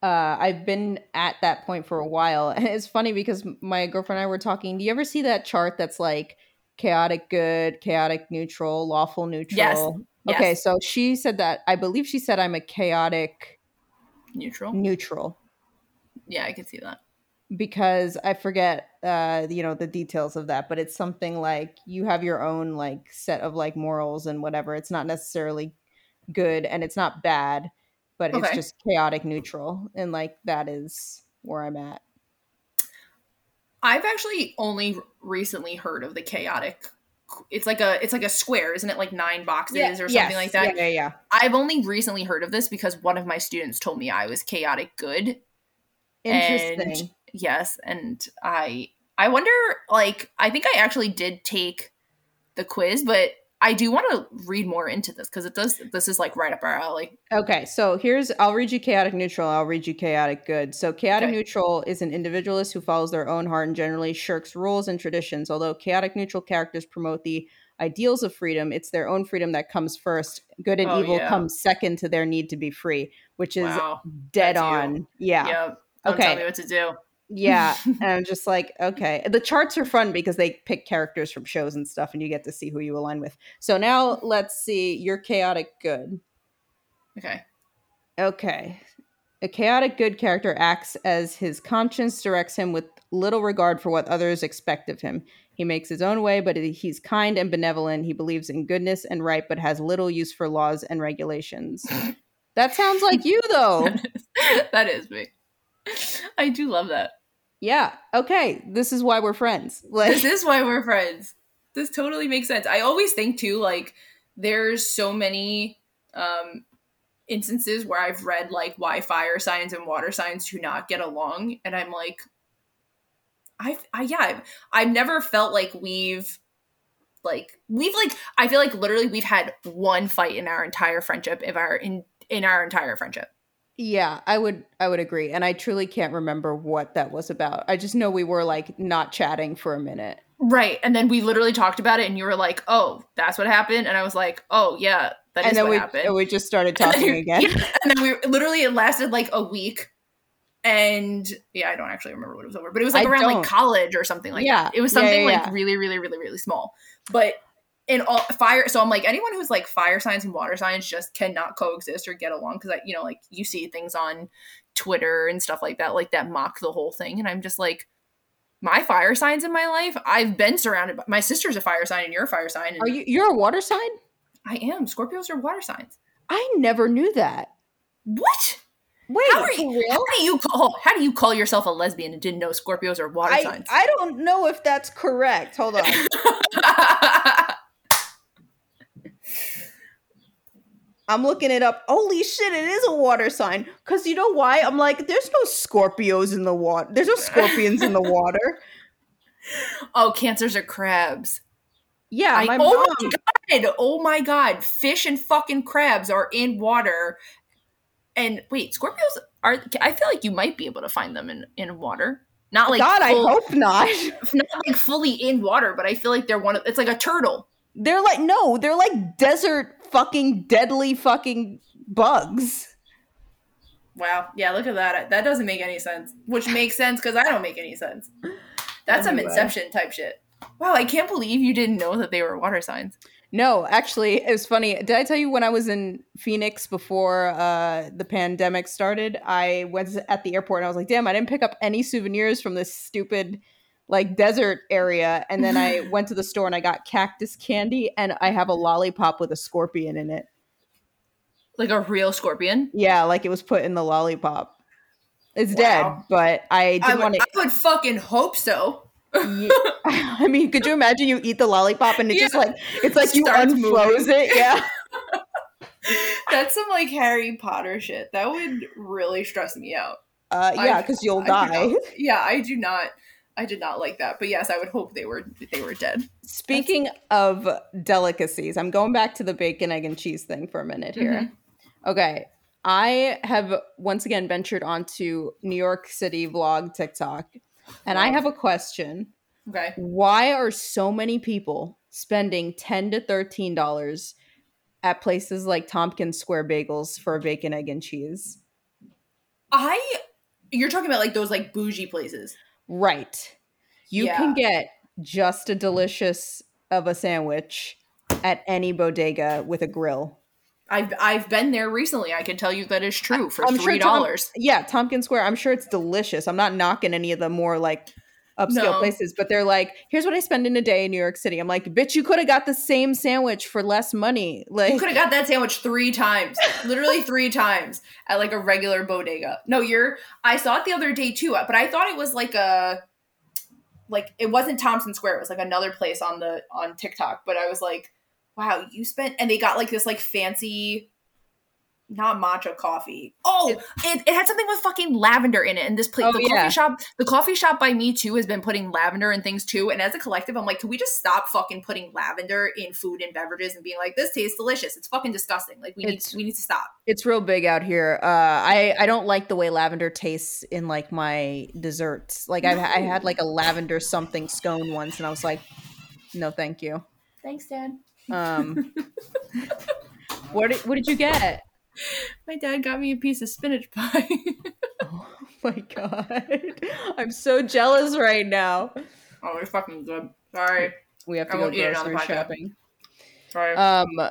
uh, I've been at that point for a while. And it's funny because my girlfriend and I were talking. Do you ever see that chart that's like chaotic good, chaotic neutral, lawful neutral? Yes. Okay, yes. so she said that I believe she said I'm a chaotic neutral. Neutral. Yeah, I can see that. Because I forget uh you know the details of that, but it's something like you have your own like set of like morals and whatever. It's not necessarily good and it's not bad, but okay. it's just chaotic neutral and like that is where I'm at. I've actually only recently heard of the chaotic it's like a it's like a square isn't it like nine boxes yeah, or something yes, like that yeah, yeah yeah i've only recently heard of this because one of my students told me i was chaotic good Interesting. And yes, and I I wonder like I think I actually did take the quiz, but I do want to read more into this because it does this is like right up our alley. Okay, so here's I'll read you chaotic neutral, I'll read you chaotic good. So chaotic okay. neutral is an individualist who follows their own heart and generally shirks rules and traditions. Although chaotic neutral characters promote the ideals of freedom, it's their own freedom that comes first. Good and oh, evil yeah. comes second to their need to be free, which is wow. dead That's on. You. Yeah. Yep. Don't okay. tell me what to do. Yeah. and I'm just like, okay. The charts are fun because they pick characters from shows and stuff and you get to see who you align with. So now mm-hmm. let's see. You're chaotic good. Okay. Okay. A chaotic good character acts as his conscience directs him with little regard for what others expect of him. He makes his own way, but he's kind and benevolent. He believes in goodness and right, but has little use for laws and regulations. that sounds like you, though. that is me. I do love that. Yeah. Okay. This is why we're friends. Like- this is why we're friends. This totally makes sense. I always think too, like, there's so many um instances where I've read like why fire signs and water signs do not get along, and I'm like, I've I yeah, I've, I've never felt like we've like we've like I feel like literally we've had one fight in our entire friendship, if our in in our entire friendship. Yeah, I would I would agree. And I truly can't remember what that was about. I just know we were like not chatting for a minute. Right. And then we literally talked about it and you were like, "Oh, that's what happened." And I was like, "Oh, yeah, that and then we, happened." And we just started talking and again. Yeah, and then we literally it lasted like a week. and yeah, I don't actually remember what it was over, but it was like I around don't. like college or something like Yeah. that. It was something yeah, like yeah. really, really, really, really small. But in all fire, so I'm like anyone who's like fire signs and water signs just cannot coexist or get along because I, you know, like you see things on Twitter and stuff like that, like that mock the whole thing, and I'm just like. My fire signs in my life, I've been surrounded by my sister's a fire sign and you're a fire sign. And Are you you're a water sign? I am. Scorpios are water signs. I never knew that. What? Wait, How are you? real? How do you call? How do you call yourself a lesbian and didn't know Scorpios are water I, signs? I don't know if that's correct. Hold on. I'm looking it up. Holy shit, it is a water sign. Cause you know why? I'm like, there's no Scorpios in the water. There's no scorpions in the water. oh, cancers are crabs. Yeah, I- my oh mom. my god! Oh my god! Fish and fucking crabs are in water. And wait, Scorpios are. I feel like you might be able to find them in in water. Not like God, I hope not. not like fully in water, but I feel like they're one of. It's like a turtle. They're like no, they're like desert fucking deadly fucking bugs. Wow. Yeah, look at that. That doesn't make any sense. Which makes sense because I don't make any sense. That's some Inception type shit. Wow, I can't believe you didn't know that they were water signs. No, actually, it was funny. Did I tell you when I was in Phoenix before uh, the pandemic started? I was at the airport and I was like, damn, I didn't pick up any souvenirs from this stupid like desert area. And then I went to the store and I got cactus candy and I have a lollipop with a scorpion in it. Like a real scorpion. Yeah, like it was put in the lollipop. It's Wow. dead, but I didn't want to. I would fucking hope so. Ye- I mean, could you imagine you eat the lollipop and it just like it's like you unfroze moving. it? Yeah. That's some like Harry Potter shit. That would really stress me out. Uh, yeah, because you'll I die. not- yeah, I do not. I did not like that. But yes, I would hope they were they were dead. Speaking of delicacies, I'm going back to the bacon, egg, and cheese thing for a minute here. Mm-hmm. Okay. I have once again ventured onto New York City vlog TikTok, and I have a question. Okay. Why are so many people spending 10 to $13 at places like Tompkins Square Bagels for a bacon, egg, and cheese? I you're talking about like those like bougie places. Right. You Yeah. can get just a delicious of a sandwich at any bodega with a grill. I've I've been there recently. I can tell you that is true for I'm sure three Tom- dollars. Yeah, Tompkins Square. I'm sure it's delicious. I'm not knocking any of the more like upscale No. places, but they're like, here's what I spend in a day in New York City. I'm like, bitch, you could have got the same sandwich for less money. Like, You could have got that sandwich three times, literally three times at like a regular bodega. No, you're. I saw it the other day too, but I thought it was like a, like it wasn't Thompson Square. It was like another place on the on TikTok. But I was like, wow, you spent, and they got like this like fancy, not matcha coffee. Oh, it, it had something with fucking lavender in it. And this place, Oh, the yeah. coffee shop, the coffee shop by me too has been putting lavender in things too. And as a collective, I'm like, can we just stop fucking putting lavender in food and beverages and being like, this tastes delicious? It's fucking disgusting. Like we It's- need we need to stop. it's real big out here. Uh, I I don't like the way lavender tastes in like my desserts. Like I I had like a lavender something scone once, and I was like, no, thank you. Thanks, Dad. Um, what did, what did you get? My dad got me a piece of spinach pie. Oh my god, I'm so jealous right now. oh, it's fucking good. Sorry. We have I to go won't eat it on the grocery shopping. Sorry. Um,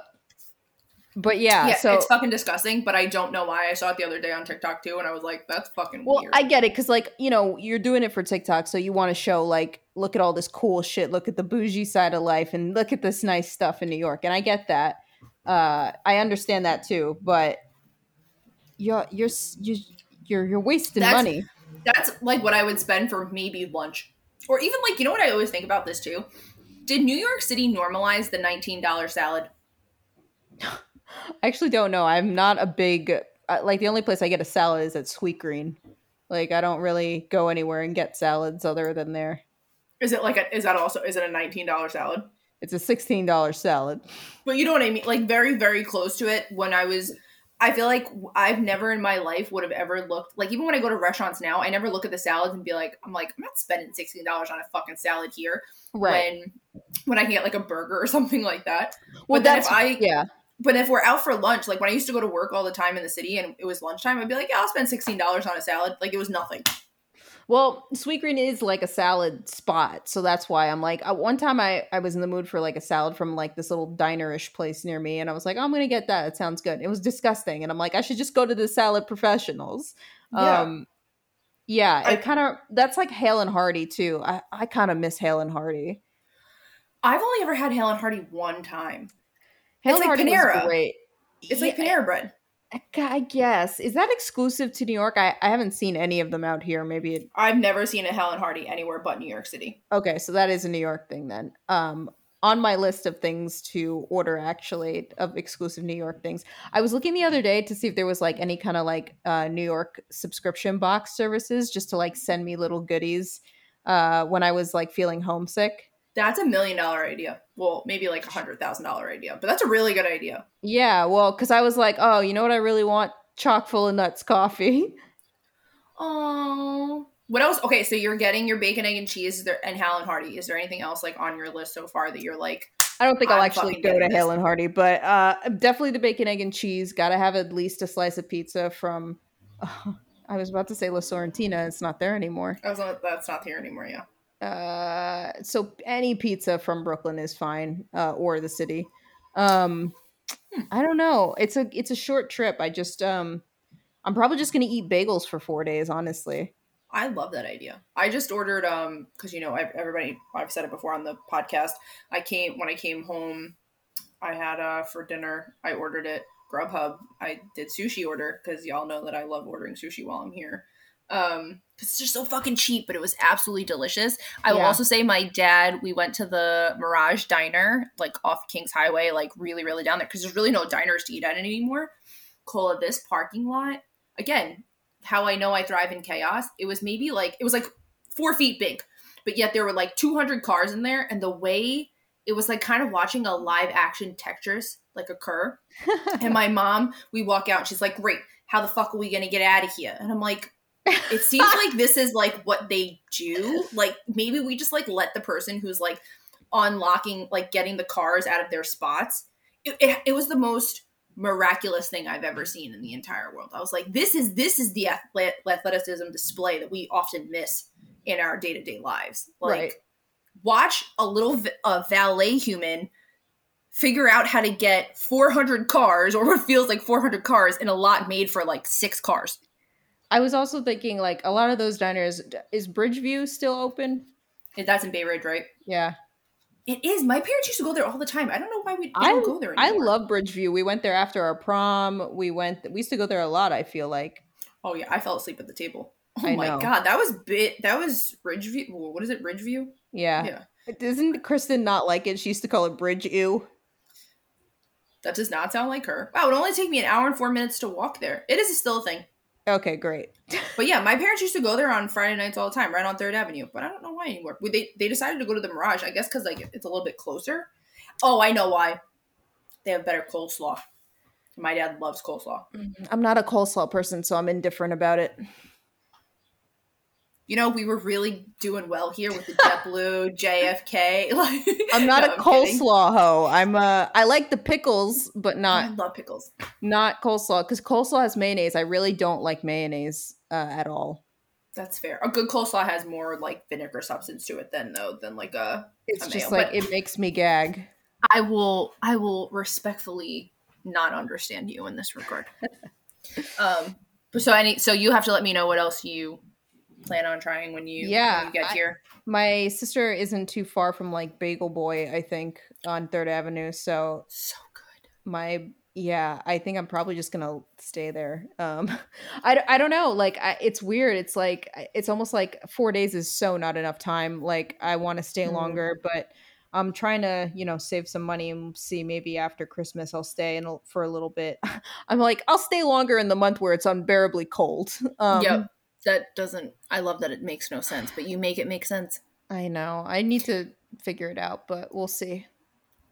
but yeah, yeah, so it's fucking disgusting, but I don't know why. I saw it the other day on TikTok too, and I was like, that's fucking well, weird. I get it because like you know you're doing it for TikTok, so you want to show like look at all this cool shit, look at the bougie side of life, and look at this nice stuff in New York, and I get that. Uh, I understand that too, but you're you're you're you're, you're wasting That's- money. That's like what I would spend for maybe lunch. Or even like, you know what I always think about this too? Did New York City normalize the $19 salad? I actually don't know. I'm not a big uh, like the only place I get a salad is at Sweetgreen. Like I don't really go anywhere and get salads other than there. Is it like a, is that also, is it a $19 salad? It's a sixteen dollar salad. But you know what I mean? Like very, very close to it when I was. I feel like I've never in my life would have ever looked like even when I go to restaurants now, I never look at the salads and be like, I'm like, I'm not spending sixteen dollars on a fucking salad here Right. when when I can get like a burger or something like that. well, but that's if I- yeah. but if we're out for lunch, like when I used to go to work all the time in the city and it was lunchtime, I'd be like, yeah, I'll spend sixteen dollars on a salad. Like it was nothing. Well, Sweetgreen is like a salad spot, so that's why I'm like. Uh, one time I I was in the mood for like a salad from like this little dinerish place near me, and I was like, oh, I'm gonna get that. It sounds good. It was disgusting, and I'm like, I should just go to the salad professionals. Yeah. Um, yeah, I- it kind of that's like Hale and Hearty too. I I kind of miss Hale and Hearty. I've only ever had Hale and Hearty one time. Hale It's and like Hearty Panera. great. It's like Panera bread. I, guess is that exclusive to New York? I, I haven't seen any of them out here. Maybe it I've never seen a Hale and Hearty anywhere but New York City. Okay, so that is a New York thing then. Um, on my list of things to order, actually, of exclusive New York things, I was looking the other day to see if there was like any kind of like uh, New York subscription box services, just to like send me little goodies uh, when I was like feeling homesick. That's a million dollar idea. Well, maybe like a hundred thousand dollar idea, but that's a really good idea. Yeah, well, because I was like, oh, you know what I really want? Chock full of nuts coffee. Oh, what else? Okay, so you're getting your bacon, egg, and cheese is there, and Hale and Hearty. Is there anything else like on your list so far that you're like, I don't think I'll I'm actually go to this. and Hearty, but uh, definitely the bacon, egg, and cheese. Got to have at least a slice of pizza from. I was about to say La Sorrentina. It's not there anymore. I was not, that's not here anymore? Yeah. Uh, so any pizza from Brooklyn is fine, uh, or the city. Um, Hmm. I don't know. It's a it's a short trip. I just um, I'm probably just gonna eat bagels for four days. Honestly. I love that idea. I just ordered um because you know ev- everybody I've said it before on the podcast. I came when I came home, I had uh for dinner. I ordered it Grubhub. I did sushi order because y'all know that I love ordering sushi while I'm here. Um, it's just so fucking cheap, but it was absolutely delicious. I will also say my dad. We went to the Mirage Diner, like off Kings Highway, like really, really down there because there's really no diners to eat at anymore. Cola, this parking lot again how I know I thrive in chaos. It was maybe like it was like four feet big, but yet there were like 200 cars in there, and the way it was like kind of watching a live action Tetris like occur. and my mom, we walk out, she's like, "Great, how the fuck are we gonna get out of here?" And I'm like. It seems like this is like what they do. Like maybe we just like let the person who's like unlocking, like getting the cars out of their spots. It, it, it was the most miraculous thing I've ever seen in the entire world. I was like, this is this is the athleticism display that we often miss in our day to day lives. Like, Right. watch a little a valet human figure out how to get 400 cars or what feels like 400 cars in a lot made for like six cars. I was also thinking like a lot of those diners. Is Bridgeview still open? That's in Bay Ridge, right? Yeah, It is. My parents used to go there all the time. I don't know why we I- don't go there anymore. I love Bridgeview. We went there after our prom. We went. We used to go there a lot. I feel like. Oh yeah, I fell asleep at the table. Oh I my know. god, that was bit. That was Ridgeview. What is it? Ridgeview? Yeah. Yeah. Doesn't Kristen not like it? She used to call it Bridge Ew. That does not sound like her. Wow, it would only take me an hour and four minutes to walk there. It is still a thing. Okay, great. But yeah, my parents used to go there on Friday nights all the time, right on Third Avenue. But I don't know why anymore. They they decided to go to the Mirage, I guess, because like it's a little bit closer. Oh, I know why. They have better coleslaw. My dad loves coleslaw. Mm-hmm. I'm not a coleslaw person, so I'm indifferent about it. You know, we were really doing well here with the JetBlue, JFK. Like, I'm not No, a kidding. coleslaw hoe. I'm uh I like the pickles, but not. I love pickles. not coleslaw because coleslaw has mayonnaise. I really don't like mayonnaise uh, at all. That's fair. A good coleslaw has more like vinegar substance to it than though than like a. It's A just mayo, like it makes me gag. I will. I will respectfully not understand you in this regard. um. So any. So you have to let me know what else you plan on trying when you Yeah, when you get I- here. My sister isn't too far from like Bagel Boy, I think, on Third Avenue. So So good. my yeah i think i'm probably just gonna stay there um I don't know like I, it's weird it's like it's almost like four days is so not enough time like i want to stay Mhm. longer but i'm trying to you know save some money and see maybe after christmas i'll stay in a, for a little bit i'm like i'll stay longer in the month where it's unbearably cold um yep. That doesn't. I love that it makes no sense, but you make it make sense. i know i need to figure it out but we'll see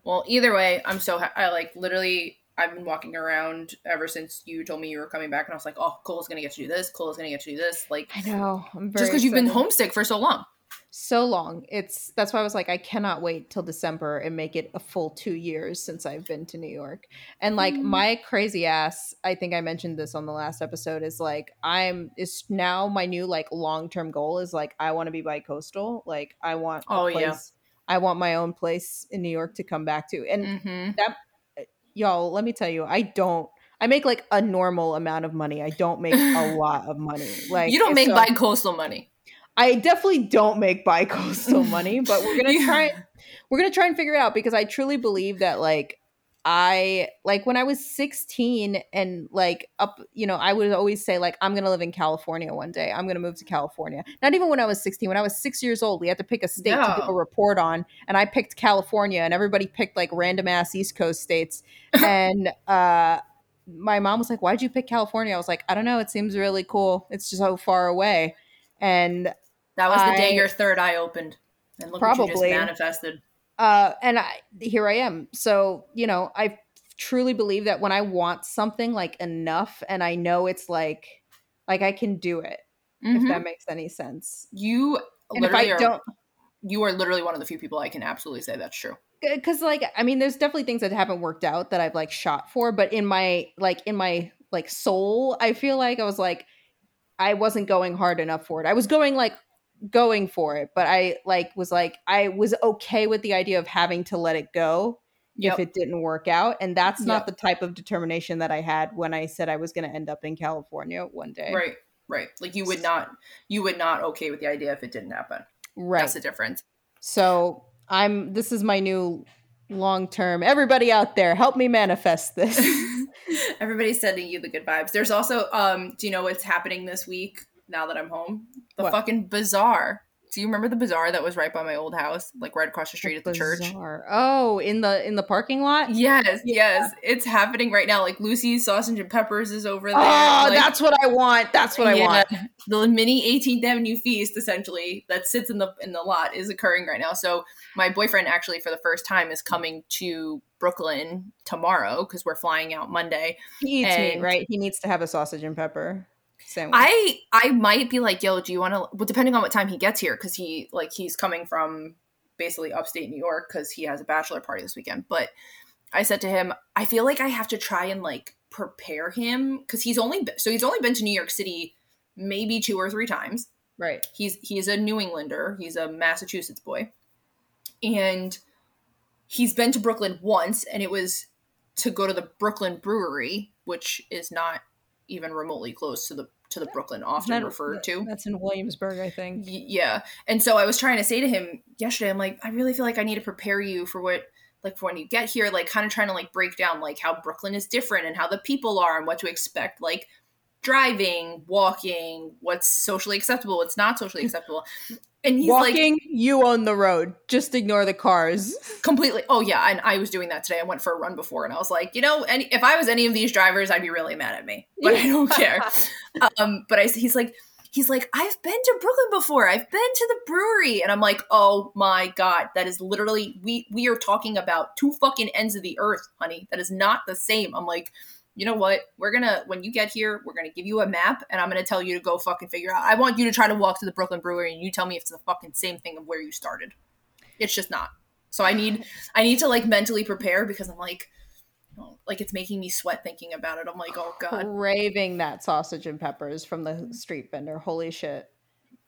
Well, either way, I'm so ha- I like literally. I've been walking around ever since you told me you were coming back, and I was like, "Oh, Cole's gonna get to do this. Cole's gonna get to do this." Like, i know i'm very just because you've been homesick for so long. So long. It's that's why I was like, I cannot wait till December and make it a full two years since I've been to New York. And like Mm. my crazy ass, I think I mentioned this on the last episode, is like I'm is now my new like long term goal is like I want to be bi-coastal. Like I want a Oh, yeah. I want my own place in New York to come back to. And Mm-hmm. y'all, let me tell you, I don't I make like a normal amount of money. I don't make a lot of money. Like you don't make so- bi-coastal money. I definitely don't make bi-coastal money, but we're gonna Yeah. try. We're gonna try and figure it out because I truly believe that like I like when I was 16 and like up, you know, I would always say like I'm gonna live in California one day. I'm gonna move to California. Not even when I was 16. When I was six years old, we had to pick a state to do a report on, and I picked California, and everybody picked like random ass East Coast states. and uh, my mom was like, "Why'd you pick California?" I was like, "I don't know. It seems really cool. It's just so far away." And That was the day your third eye opened. And look what you Probably. just manifested. uh and i here i am so you know i truly believe that when i want something like enough and i know it's like like i can do it Mhm. if that makes any sense You and if i are, don't you are literally one of the few people I can absolutely say that's true. because like i mean there's definitely things that haven't worked out that i've like shot for but in my like in my like soul i feel like i was like i wasn't going hard enough for it i was going like going for it but i like was like i was okay with the idea of having to let it go Yep. if it didn't work out. And that's not Yep. the type of determination that I had when I said I was going to end up in California one day. Right. Right. Like you would not you would not okay with the idea if it didn't happen. Right. That's the difference. so I'm, this is my new long term. Everybody out there, help me manifest this. Everybody's sending you the good vibes. There's also um do you know what's happening this week now that I'm home? The What? fucking bazaar. Do you remember the bazaar that was right by my old house, like right across the street at the church? Oh, in the in the parking lot. Yes, yes, it's happening right now. Like Lucy's sausage and peppers is over there. Oh, like, that's what I want. That's what I yeah, want. The mini 18th Avenue feast, essentially, that sits in the in the lot, is occurring right now. So my boyfriend actually, for the first time, is coming to Brooklyn tomorrow because we're flying out Monday. He eats meat, And- right? He needs to have a sausage and pepper sandwich. I I might be like, yo, do you want to? Well, depending on what time he gets here, because he like he's coming from basically upstate New York because he has a bachelor party this weekend. But I said to him, I feel like I have to try and like prepare him because he's only been, so he's only been to New York City maybe two or three times. right. He's he's a New Englander. He's a Massachusetts boy, and he's been to Brooklyn once, and it was to go to the Brooklyn Brewery, which is not even remotely close to the to the Brooklyn often That- referred to. That's in Williamsburg, I think. Y- yeah and so i was trying to say to him yesterday i'm like i really feel like i need to prepare you for what like for when you get here like kind of trying to like break down like how brooklyn is different and how the people are and what to expect like driving walking what's socially acceptable what's not socially acceptable and he's like Walking, you own the road. Just ignore the cars. completely. Oh yeah and i was doing that today. I went for a run before and i was like you know any if i was any of these drivers i'd be really mad at me but i don't care. Um but i he's like he's like i've been to brooklyn before. I've been to the brewery. And i'm like oh my god that is literally we we are talking about two fucking ends of the earth honey. That is not the same. I'm like you know what? We're gonna when you get here we're gonna give you a map and i'm gonna tell you to go fucking figure out i want you to try to walk to the brooklyn brewery and you tell me if it's the fucking same thing of where you started. It's just not. So i need i need to like mentally prepare because i'm like oh, like it's making me sweat thinking about it. I'm like oh god. Craving that sausage and peppers from the street vendor. Holy shit.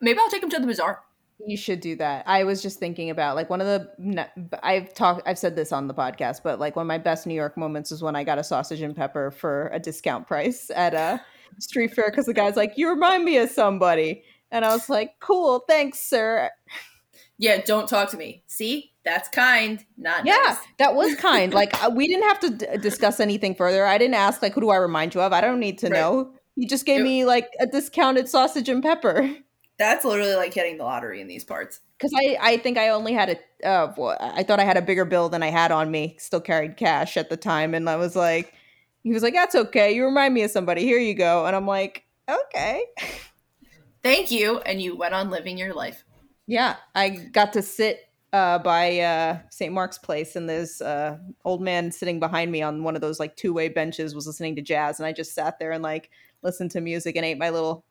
maybe i'll take him to the bazaar You should do that. I was just thinking about like one of the I've talked I've said this on the podcast, but like one of my best New York moments is when I got a sausage and pepper for a discount price at a street fair because the guy's like, "You remind me of somebody," and I was like, "Cool, thanks, sir." yeah don't talk to me see that's kind not Yeah, nice. that was kind. like uh, we didn't have to d- discuss anything further. I didn't ask like, "Who do I remind you of?" I don't need to Right. know. He just gave It- me like a discounted sausage and pepper. That's literally like hitting the lottery in these parts because I, I think I only had a uh, well, I thought I had a bigger bill than I had on me. Still carried cash at the time, and I was like, he was like, "That's okay. You remind me of somebody. Here you go." And I'm like, "Okay." thank you and you went on living your life Yeah, I got to sit uh, by uh, St. Mark's Place, and this uh, old man sitting behind me on one of those like two way benches, was listening to jazz, and I just sat there and like listened to music and ate my little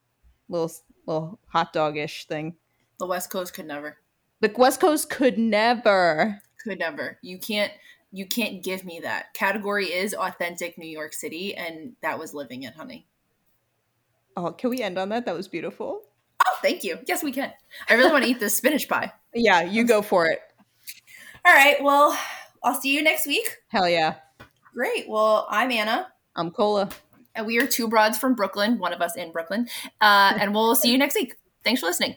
little little hot dog ish thing. The West Coast could never. The West Coast could never. Could never. You can't you can't give me that. Category is authentic New York City and that was living it, honey. Oh, can we end on that? That was beautiful. Oh, thank you. Yes, we can. I really want to eat this spinach pie. Yeah, you go for it. All right. Well, I'll see you next week. Hell yeah. Great. Well, I'm Anna. I'm Cola. We are two broads from Brooklyn, one of us in Brooklyn. Uh, and we'll see you next week. Thanks for listening.